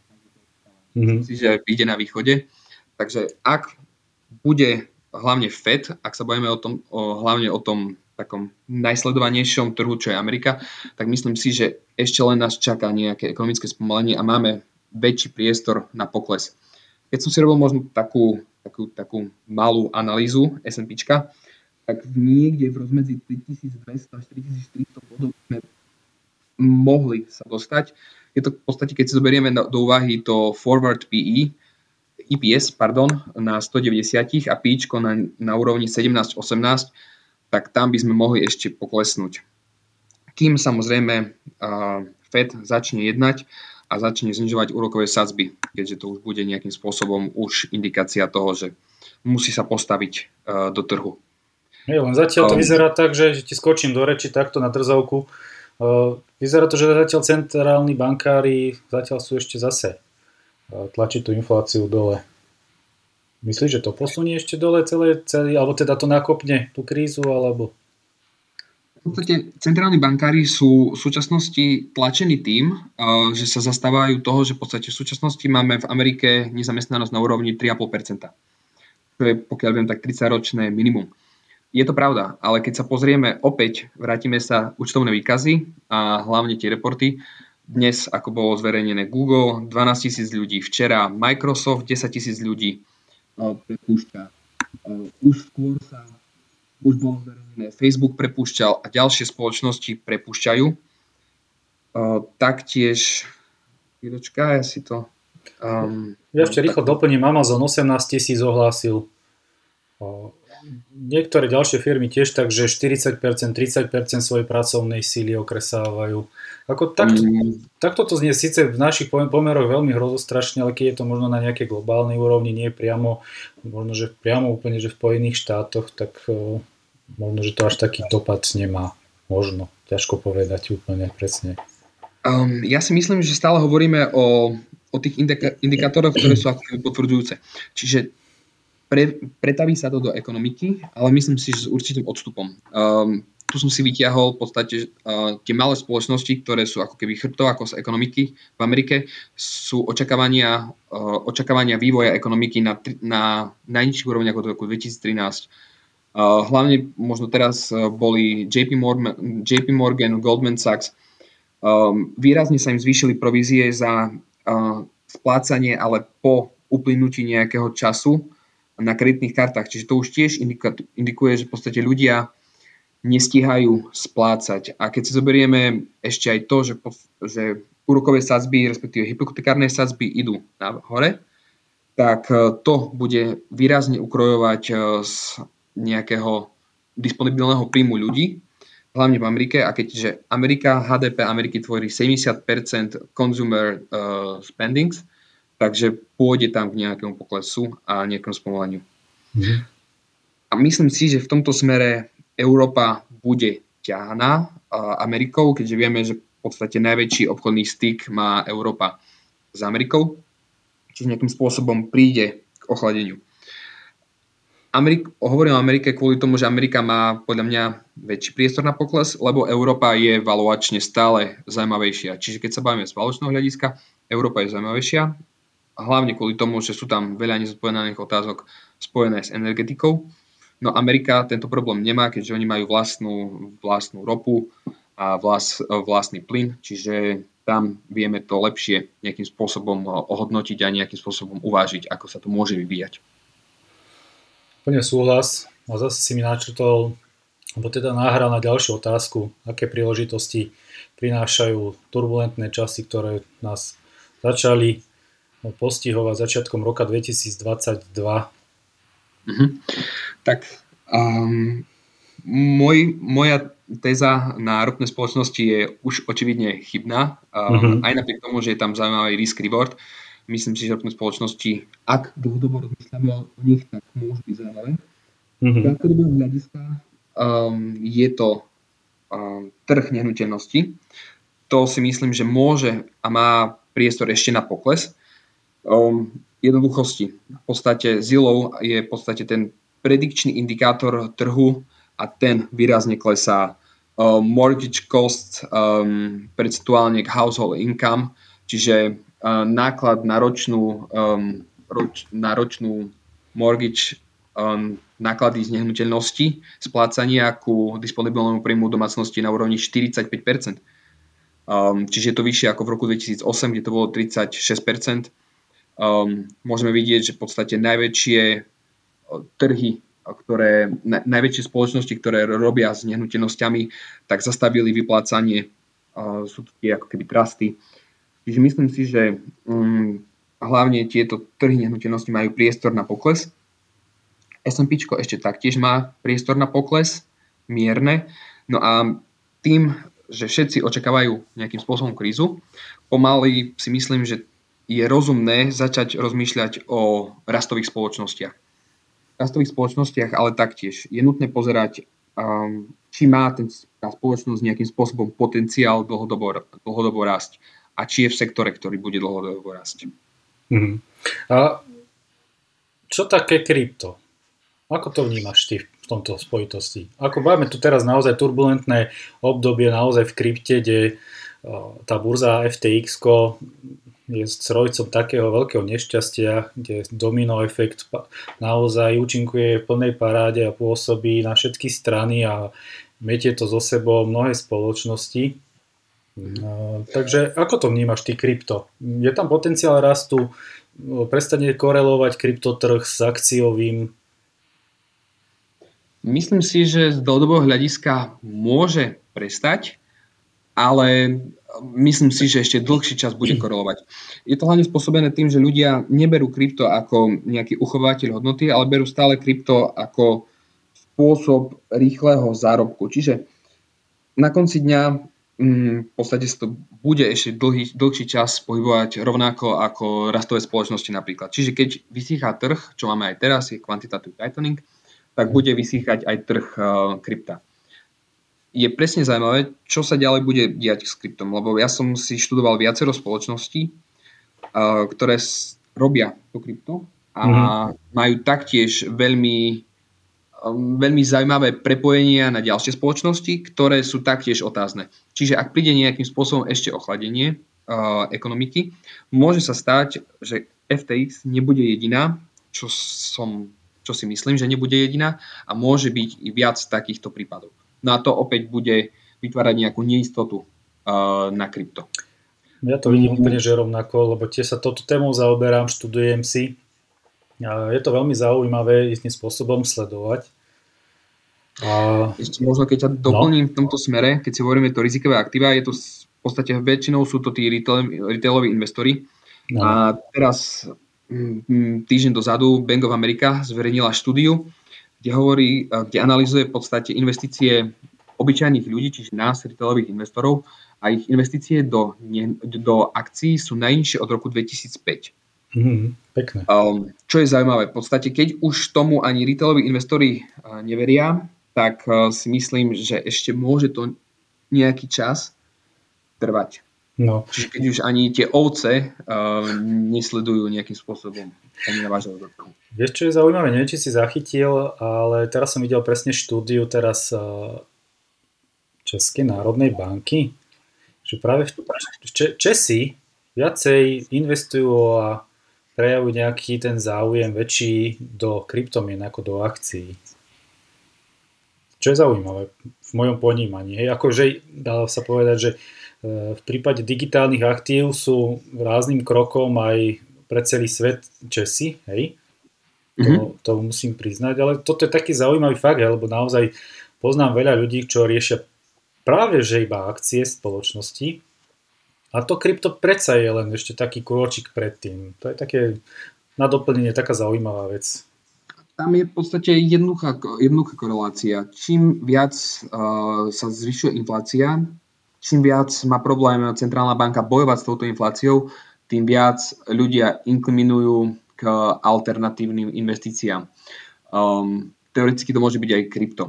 Mm-hmm. Myslím si, že vyjde na východe. Takže ak bude hlavne FED, ak sa bavíme o tom, o, hlavne o tom takom najsledovanejšom trhu, čo je Amerika, tak myslím si, že ešte len nás čaká nejaké ekonomické spomalenie a máme väčší priestor na pokles. Keď som si robil možno takú, takú, takú malú analýzu S&P, tak niekde v rozmedzi 3200 až 3400 bodov sme mohli sa dostať. Je to v podstate, keď si zoberieme do úvahy to forward PE, EPS pardon, na 190 a píčko na, na úrovni 17-18, tak tam by sme mohli ešte poklesnúť. Kým samozrejme uh, Fed začne jednať a začne znižovať úrokové sadzby, keďže to už bude nejakým spôsobom už indikácia toho, že musí sa postaviť uh, do trhu. Nie, len zatiaľ to um, vyzerá tak, že ti skočím do reči takto na trzovku. Uh, vyzerá to, že zatiaľ centrálni bankári zatiaľ sú ešte zase tlačiť tú infláciu dole. Myslíš, že to posunie ešte dole celé, celý, alebo teda to nakopne tú krízu, alebo? V podstate centrálni bankári sú v súčasnosti tlačení tým, že sa zastávajú toho, že v podstate v súčasnosti máme v Amerike nezamestnanosť na úrovni 3,5%. To je, pokiaľ viem, tak 30-ročné minimum. Je to pravda, ale keď sa pozrieme opäť, vrátime sa účtovné výkazy a hlavne tie reporty, dnes, ako bolo zverejnené Google, 12 tisíc ľudí. Včera Microsoft, 10 tisíc ľudí prepúšťa. Už skôr sa už bolo zverejnené, Facebook prepúšťal a ďalšie spoločnosti prepúšťajú. Taktiež, chvíľočka, ja si to... Um, ja ešte rýchlo doplním, Amazon 18 tisíc ohlásil niektoré ďalšie firmy tiež tak, že 40%, 30% svojej pracovnej síly okresávajú. Ako takto, mm. takto to znie síce v našich pomeroch veľmi hrozostrašne, ale keď je to možno na nejakej globálnej úrovni, nie priamo, možno, že priamo úplne, že v Spojených štátoch, tak možno, že to až taký dopad nemá. Možno, ťažko povedať úplne presne. Um, ja si myslím, že stále hovoríme o, o tých indika- indikátoroch, ktoré sú potvrdzujúce. Čiže pre, pretaví sa to do ekonomiky, ale myslím si, že s určitým odstupom. Um, tu som si vyťahol v podstate uh, tie malé spoločnosti, ktoré sú ako keby chrbtov ako z ekonomiky v Amerike, sú očakávania, uh, očakávania vývoja ekonomiky na, na najnižších úrovniach od roku 2013. Hlavne možno teraz uh, boli JP Morgan, JP Morgan Goldman Sachs. Um, výrazne sa im zvýšili provízie za uh, splácanie, ale po uplynutí nejakého času na kreditných kartách. Čiže to už tiež indikuje, že v podstate ľudia nestíhajú splácať. A keď si zoberieme ešte aj to, že, že úrokové sadzby, respektíve hypotekárne sadzby idú na hore, tak e, to bude výrazne ukrojovať e, z nejakého disponibilného príjmu ľudí, hlavne v Amerike. A keďže Amerika, HDP Ameriky tvorí 70% consumer uh, spendings, takže pôjde tam k nejakému poklesu a nejakému spomaleniu. Mm. A myslím si, že v tomto smere Európa bude ťahaná Amerikou, keďže vieme, že v podstate najväčší obchodný styk má Európa s Amerikou, čiže nejakým spôsobom príde k ochladeniu. Amerik- hovorím o Amerike kvôli tomu, že Amerika má podľa mňa väčší priestor na pokles, lebo Európa je valuačne stále zaujímavejšia. Čiže keď sa bavíme z valuačného hľadiska, Európa je zaujímavejšia, hlavne kvôli tomu, že sú tam veľa nezodpovedaných otázok spojené s energetikou. No Amerika tento problém nemá, keďže oni majú vlastnú, vlastnú ropu a vlas, vlastný plyn, čiže tam vieme to lepšie nejakým spôsobom ohodnotiť a nejakým spôsobom uvážiť, ako sa to môže vyvíjať. Plne súhlas. A zase si mi načrtol, alebo teda náhral na ďalšiu otázku, aké príležitosti prinášajú turbulentné časy, ktoré nás začali postihovať začiatkom roka 2022? Mm-hmm. Tak um, môj, moja téza na ropné spoločnosti je už očividne chybná, uh-huh. aj napriek tomu, že je tam zaujímavý risk reward. Myslím si, že ropné spoločnosti, ak dlhodobo rozmýšľame o nich, tak môžu byť zaujímavé. Uh-huh. Z krátkodobého hľadiska um, je to um, trh nehnuteľnosti. To si myslím, že môže a má priestor ešte na pokles. Um, jednoduchosti. V podstate Zillow je v podstate ten predikčný indikátor trhu a ten výrazne klesá. Uh, mortgage cost um, percentuálne k household income, čiže náklad na ročnú, um, roč, na ročnú mortgage um, náklady z nehnuteľnosti, splácania ku disponibilnému príjmu domácnosti na úrovni 45%. Um, čiže je to vyššie ako v roku 2008, kde to bolo 36%. Um, môžeme vidieť, že v podstate najväčšie trhy ktoré, na, najväčšie spoločnosti, ktoré robia s nehnuteľnosťami, tak zastavili vyplácanie, uh, sú to tie ako keby trusty. Čiže myslím si, že um, hlavne tieto trhy nehnuteľnosti majú priestor na pokles. S&P ešte taktiež má priestor na pokles, mierne. No a tým, že všetci očakávajú nejakým spôsobom krízu, pomaly si myslím, že je rozumné začať rozmýšľať o rastových spoločnostiach rastových spoločnostiach, ale taktiež je nutné pozerať, um, či má ten, tá spoločnosť nejakým spôsobom potenciál dlhodobo, dlhodobo rásť a či je v sektore, ktorý bude dlhodobo rásť. Mm-hmm. A čo také krypto? Ako to vnímaš ty v tomto spojitosti? Ako máme tu teraz naozaj turbulentné obdobie naozaj v krypte, kde tá burza FTX je strojcom takého veľkého nešťastia, kde domino efekt naozaj účinkuje v plnej paráde a pôsobí na všetky strany a metie to zo sebou mnohé spoločnosti. No, takže ako to vnímaš ty krypto? Je tam potenciál rastu? Prestane korelovať kryptotrh s akciovým? Myslím si, že z dlhodobého hľadiska môže prestať, ale myslím si, že ešte dlhší čas bude korelovať. Je to hlavne spôsobené tým, že ľudia neberú krypto ako nejaký uchovateľ hodnoty, ale berú stále krypto ako spôsob rýchleho zárobku. Čiže na konci dňa v podstate sa to bude ešte dlhý, dlhší čas pohybovať rovnako ako rastové spoločnosti napríklad. Čiže keď vysýcha trh, čo máme aj teraz, je quantitative tightening, tak bude vysýchať aj trh uh, krypta je presne zaujímavé, čo sa ďalej bude diať s kryptom, lebo ja som si študoval viacero spoločností, ktoré robia to krypto a mm-hmm. majú taktiež veľmi, veľmi zaujímavé prepojenia na ďalšie spoločnosti, ktoré sú taktiež otázne. Čiže ak príde nejakým spôsobom ešte ochladenie uh, ekonomiky, môže sa stať, že FTX nebude jediná, čo, som, čo si myslím, že nebude jediná a môže byť i viac takýchto prípadov. No a to opäť bude vytvárať nejakú neistotu uh, na krypto. Ja to vidím úplne že rovnako, lebo tiež sa toto témou zaoberám, študujem si. Je to veľmi zaujímavé istým spôsobom sledovať. A... Ešte možno keď ťa doplním no. v tomto smere, keď si hovoríme to rizikové aktíva, je to v podstate väčšinou sú to tí retail, retailoví investori. No. A teraz týždeň dozadu Bank of America zverejnila štúdiu, kde hovorí, kde analizuje v podstate investície obyčajných ľudí, čiže nás, retailových investorov, a ich investície do, do akcií sú najnižšie od roku 2005. Mm, pekné. Um, čo je zaujímavé, v podstate keď už tomu ani retailoví investori uh, neveria, tak uh, si myslím, že ešte môže to nejaký čas trvať. No. Čiže keď už ani tie ovce uh, nesledujú nejakým spôsobom Vieš, čo je zaujímavé, neviem, či si zachytil, ale teraz som videl presne štúdiu teraz uh, Českej národnej banky, že práve v, Česi viacej investujú a prejavujú nejaký ten záujem väčší do kryptomien ako do akcií. Čo je zaujímavé v mojom ponímaní. Hej, akože dá sa povedať, že v prípade digitálnych aktív sú rázným krokom aj pre celý svet Česi, hej? Mm-hmm. To, to musím priznať, ale toto je taký zaujímavý fakt, lebo naozaj poznám veľa ľudí, čo riešia práve že iba akcie spoločnosti a to krypto predsa je len ešte taký krôčik predtým. To je také na doplnenie taká zaujímavá vec. tam je v podstate jednoduchá, jednoduchá korelácia. Čím viac uh, sa zvyšuje inflácia, čím viac má problém centrálna banka bojovať s touto infláciou, tým viac ľudia inkliminujú k alternatívnym investíciám. Um, teoreticky to môže byť aj krypto.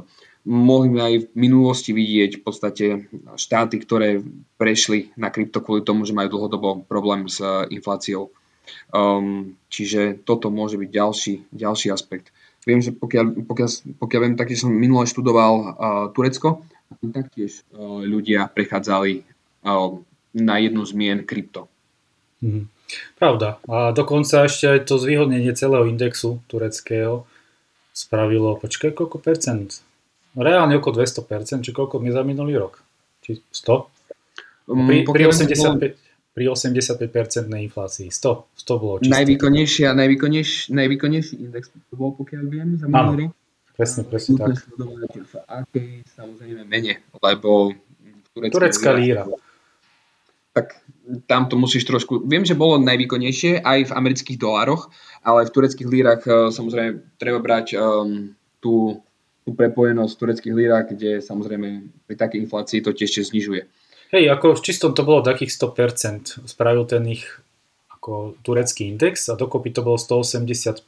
Mohli sme aj v minulosti vidieť v podstate štáty, ktoré prešli na krypto kvôli tomu, že majú dlhodobo problém s infláciou. Um, čiže toto môže byť ďalší, ďalší aspekt. Viem, že pokiaľ, pokiaľ, pokiaľ viem, taktiež som minule študoval uh, Turecko, taktiež uh, ľudia prechádzali uh, na jednu zmien krypto. Mm. Pravda. A dokonca ešte aj to zvýhodnenie celého indexu tureckého spravilo, počkaj, koľko percent? Reálne okolo 200 percent, či koľko mi za minulý rok? Či 100? Um, pri, pri 85, pri 85-percentnej inflácii. 100, 100 bolo čisté. Najvýkonnejší, najvýkonnejší, najvýkonnejší index to bol, pokiaľ viem, za minulý rok. Presne, presne tak. v akej samozrejme mene, lebo turecká líra. Tak tam to musíš trošku... Viem, že bolo najvýkonnejšie aj v amerických dolároch, ale v tureckých lírach eh, samozrejme treba brať um, tú, tú prepojenosť tureckých lírach, kde samozrejme pri takej inflácii to tiež znižuje. Hej, ako v čistom to bolo takých 100%. Spravil ten ich ako turecký index a dokopy to bolo 185%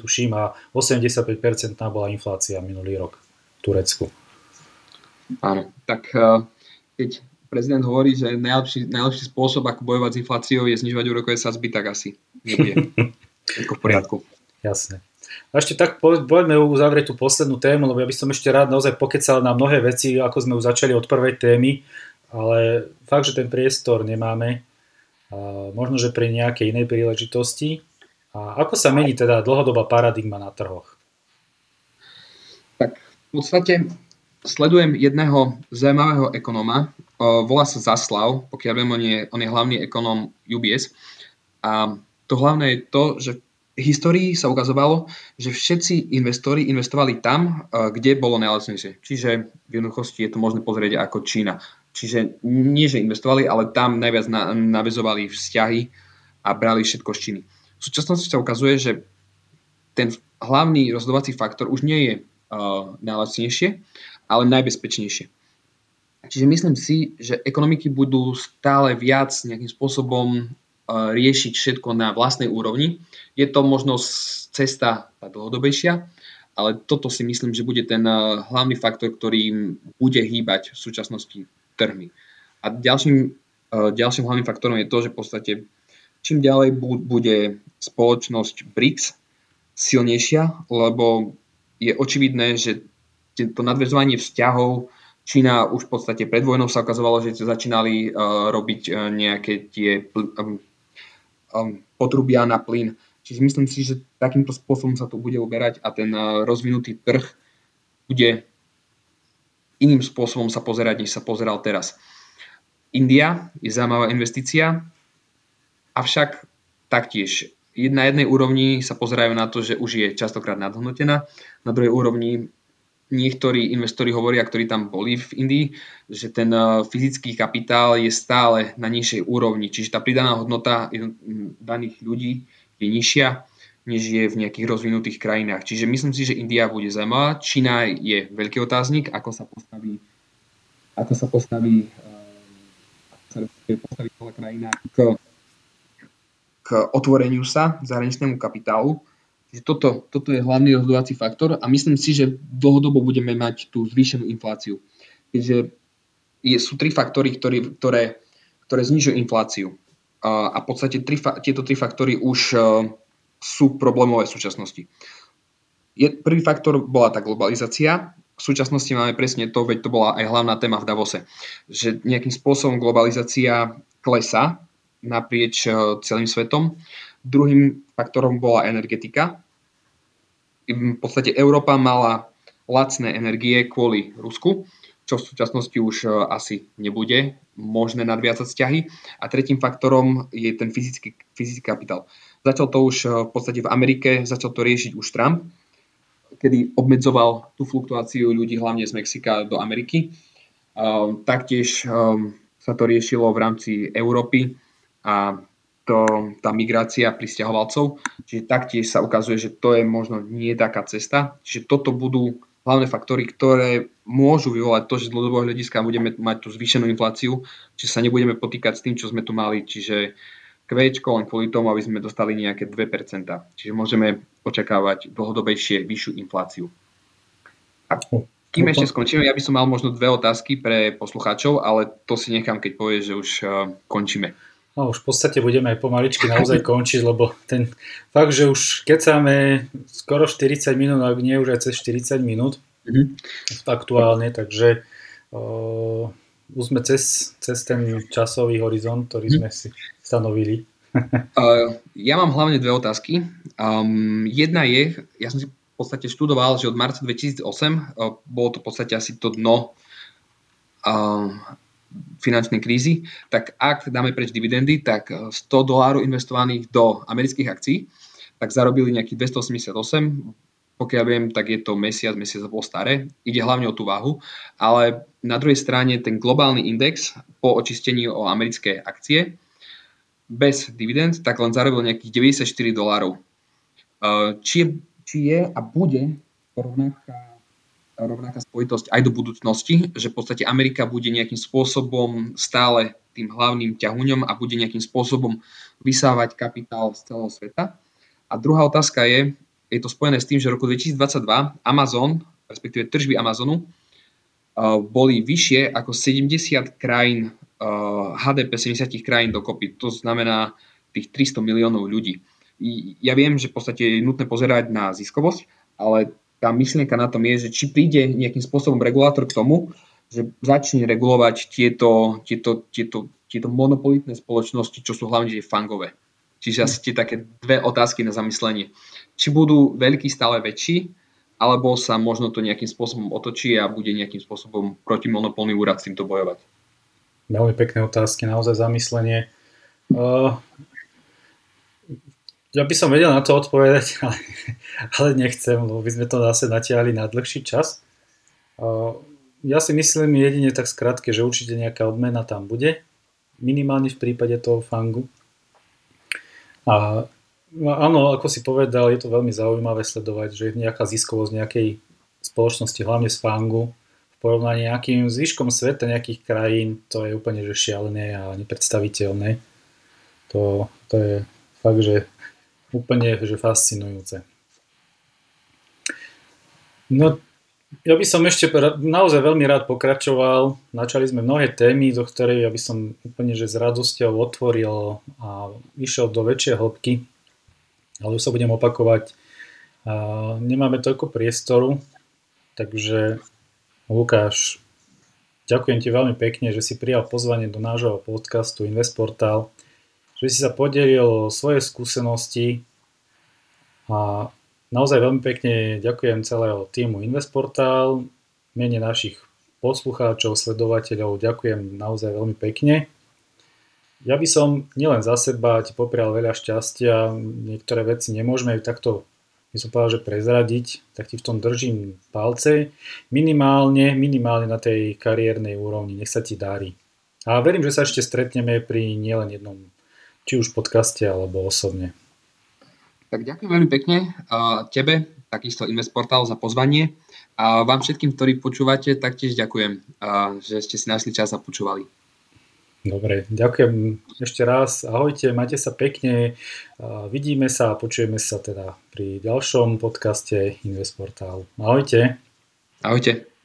tuším a 85% bola inflácia minulý rok v Turecku. Áno, tak eh, keď prezident hovorí, že najlepší, najlepší spôsob, ako bojovať s infláciou je znižovať úrokové sadzby, tak asi nebude. [laughs] Všetko v poriadku. Jasné. A ešte tak poďme uzavrieť tú poslednú tému, lebo ja by som ešte rád naozaj pokecal na mnohé veci, ako sme už začali od prvej témy ale fakt, že ten priestor nemáme, možno, že pri nejakej inej príležitosti. A ako sa mení teda dlhodobá paradigma na trhoch? Tak v podstate sledujem jedného zaujímavého ekonóma, volá sa Zaslav, pokiaľ viem, on je, on je hlavný ekonóm UBS. A to hlavné je to, že v histórii sa ukazovalo, že všetci investori investovali tam, kde bolo najlacnejšie. Čiže v jednoduchosti je to možné pozrieť ako Čína. Čiže nie, že investovali, ale tam najviac na, navezovali vzťahy a brali všetko z Číny. V súčasnosti sa ukazuje, že ten hlavný rozhodovací faktor už nie je uh, najlacnejšie, ale najbezpečnejšie. Čiže myslím si, že ekonomiky budú stále viac nejakým spôsobom riešiť všetko na vlastnej úrovni. Je to možno cesta tá dlhodobejšia, ale toto si myslím, že bude ten hlavný faktor, ktorý bude hýbať v súčasnosti trhmi. A ďalším, ďalším hlavným faktorom je to, že v podstate čím ďalej bude spoločnosť BRICS silnejšia, lebo je očividné, že to nadvezovanie vzťahov Čína už v podstate pred vojnou sa ukazovalo, že začínali robiť nejaké tie um, potrubia na plyn. Čiže myslím si, že takýmto spôsobom sa to bude uberať a ten uh, rozvinutý trh bude iným spôsobom sa pozerať, než sa pozeral teraz. India je zaujímavá investícia, avšak taktiež na jednej úrovni sa pozerajú na to, že už je častokrát nadhodnotená, na druhej úrovni niektorí investori hovoria, ktorí tam boli v Indii, že ten eh, fyzický kapitál je stále na nižšej úrovni, čiže tá pridaná hodnota daných ľudí je nižšia než je v nejakých rozvinutých krajinách. Čiže myslím si, že India bude zaujímavá. Čína je veľký otáznik, ako sa postaví, ako sa postaví, uh, sa postaví celá krajina k, k otvoreniu sa zahraničnému kapitálu. Toto, toto je hlavný rozhodovací faktor a myslím si, že dlhodobo budeme mať tú zvýšenú infláciu. Keďže je, sú tri faktory, ktorý, ktoré, ktoré znižujú infláciu. Uh, a v podstate tri, tieto tri faktory už uh, sú problémové v súčasnosti. Je, prvý faktor bola tá globalizácia. V súčasnosti máme presne to, veď to bola aj hlavná téma v Davose, že nejakým spôsobom globalizácia klesa naprieč e, celým svetom. Druhým faktorom bola energetika. V podstate Európa mala lacné energie kvôli Rusku, čo v súčasnosti už e, asi nebude možné nadviazať vzťahy. A tretím faktorom je ten fyzický, fyzický kapitál. Začal to už eh, v podstate v Amerike, začal to riešiť už Trump, kedy obmedzoval tú fluktuáciu ľudí hlavne z Mexika do Ameriky. Ehm, taktiež sa to riešilo v rámci Európy a to, tá migrácia pristahovalcov. Čiže taktiež sa ukazuje, že to je možno nie taká cesta. Čiže toto budú hlavné faktory, ktoré môžu vyvolať to, že z dlhodobého hľadiska budeme mať tú zvýšenú infláciu, čiže sa nebudeme potýkať s tým, čo sme tu mali. Čiže kvéčko len kvôli tomu, aby sme dostali nejaké 2%. Čiže môžeme očakávať dlhodobejšie vyššiu infláciu. A kým ešte skončíme, ja by som mal možno dve otázky pre poslucháčov, ale to si nechám, keď povieš, že už uh, končíme. No už v podstate budeme aj pomaličky naozaj končiť, lebo ten fakt, že už kecáme skoro 40 minút, ak nie už aj cez 40 minút mm-hmm. aktuálne, takže uh, už sme cez, cez ten časový horizont, ktorý mm-hmm. sme si stanovili. [laughs] uh, ja mám hlavne dve otázky. Um, jedna je, ja som si v podstate študoval, že od marca 2008 uh, bolo to v podstate asi to dno uh, finančnej krízy, tak ak dáme preč dividendy, tak 100 dolárov investovaných do amerických akcií, tak zarobili nejakých 288, pokiaľ viem, tak je to mesiac, mesiac a pol staré. Ide hlavne o tú váhu, ale na druhej strane ten globálny index po očistení o americké akcie bez dividend, tak len zarobil nejakých 94 dolárov. Či je, či je a bude rovnaká rovnaká spojitosť aj do budúcnosti, že v podstate Amerika bude nejakým spôsobom stále tým hlavným ťahuňom a bude nejakým spôsobom vysávať kapitál z celého sveta. A druhá otázka je, je to spojené s tým, že v roku 2022 Amazon, respektíve tržby Amazonu, uh, boli vyššie ako 70 krajín, HDP uh, 70 krajín dokopy. To znamená tých 300 miliónov ľudí. Ja viem, že v podstate je nutné pozerať na ziskovosť, ale tá myšlienka na tom je, že či príde nejakým spôsobom regulátor k tomu, že začne regulovať tieto, tieto, tieto, tieto monopolitné spoločnosti, čo sú hlavne tie fangové. Čiže asi tie také dve otázky na zamyslenie. Či budú veľkí stále väčší, alebo sa možno to nejakým spôsobom otočí a bude nejakým spôsobom protimonopolný úrad s týmto bojovať. Veľmi pekné otázky, naozaj zamyslenie. Uh, ja by som vedel na to odpovedať, [laughs] ale, ale nechcem, lebo by sme to zase natiahli na dlhší čas. Ja si myslím jedine tak skratke, že určite nejaká odmena tam bude, minimálne v prípade toho fangu. A áno, ako si povedal, je to veľmi zaujímavé sledovať, že je nejaká ziskovosť nejakej spoločnosti, hlavne z fangu, v porovnaní nejakým zvyškom sveta, nejakých krajín, to je úplne že šialené a nepredstaviteľné. To, to je fakt, že úplne že fascinujúce. No, ja by som ešte naozaj veľmi rád pokračoval. Načali sme mnohé témy, do ktorej ja by som úplne že s radosťou otvoril a išiel do väčšej hĺbky, ale už sa budem opakovať. Nemáme toľko priestoru, takže Lukáš, ďakujem ti veľmi pekne, že si prijal pozvanie do nášho podcastu Investportal že si sa podelil o svoje skúsenosti a naozaj veľmi pekne ďakujem celého týmu Investportal, mene našich poslucháčov, sledovateľov, ďakujem naozaj veľmi pekne. Ja by som nielen za seba ti poprial veľa šťastia, niektoré veci nemôžeme takto by som povedal, že prezradiť, tak ti v tom držím palce. Minimálne, minimálne na tej kariérnej úrovni, nech sa ti darí. A verím, že sa ešte stretneme pri nielen jednom či už v podcaste alebo osobne. Tak ďakujem veľmi pekne tebe, takisto Investportal za pozvanie a vám všetkým, ktorí počúvate, taktiež ďakujem, že ste si našli čas a počúvali. Dobre, ďakujem ešte raz. Ahojte, majte sa pekne. Vidíme sa a počujeme sa teda pri ďalšom podcaste Investportal. Ahojte. Ahojte.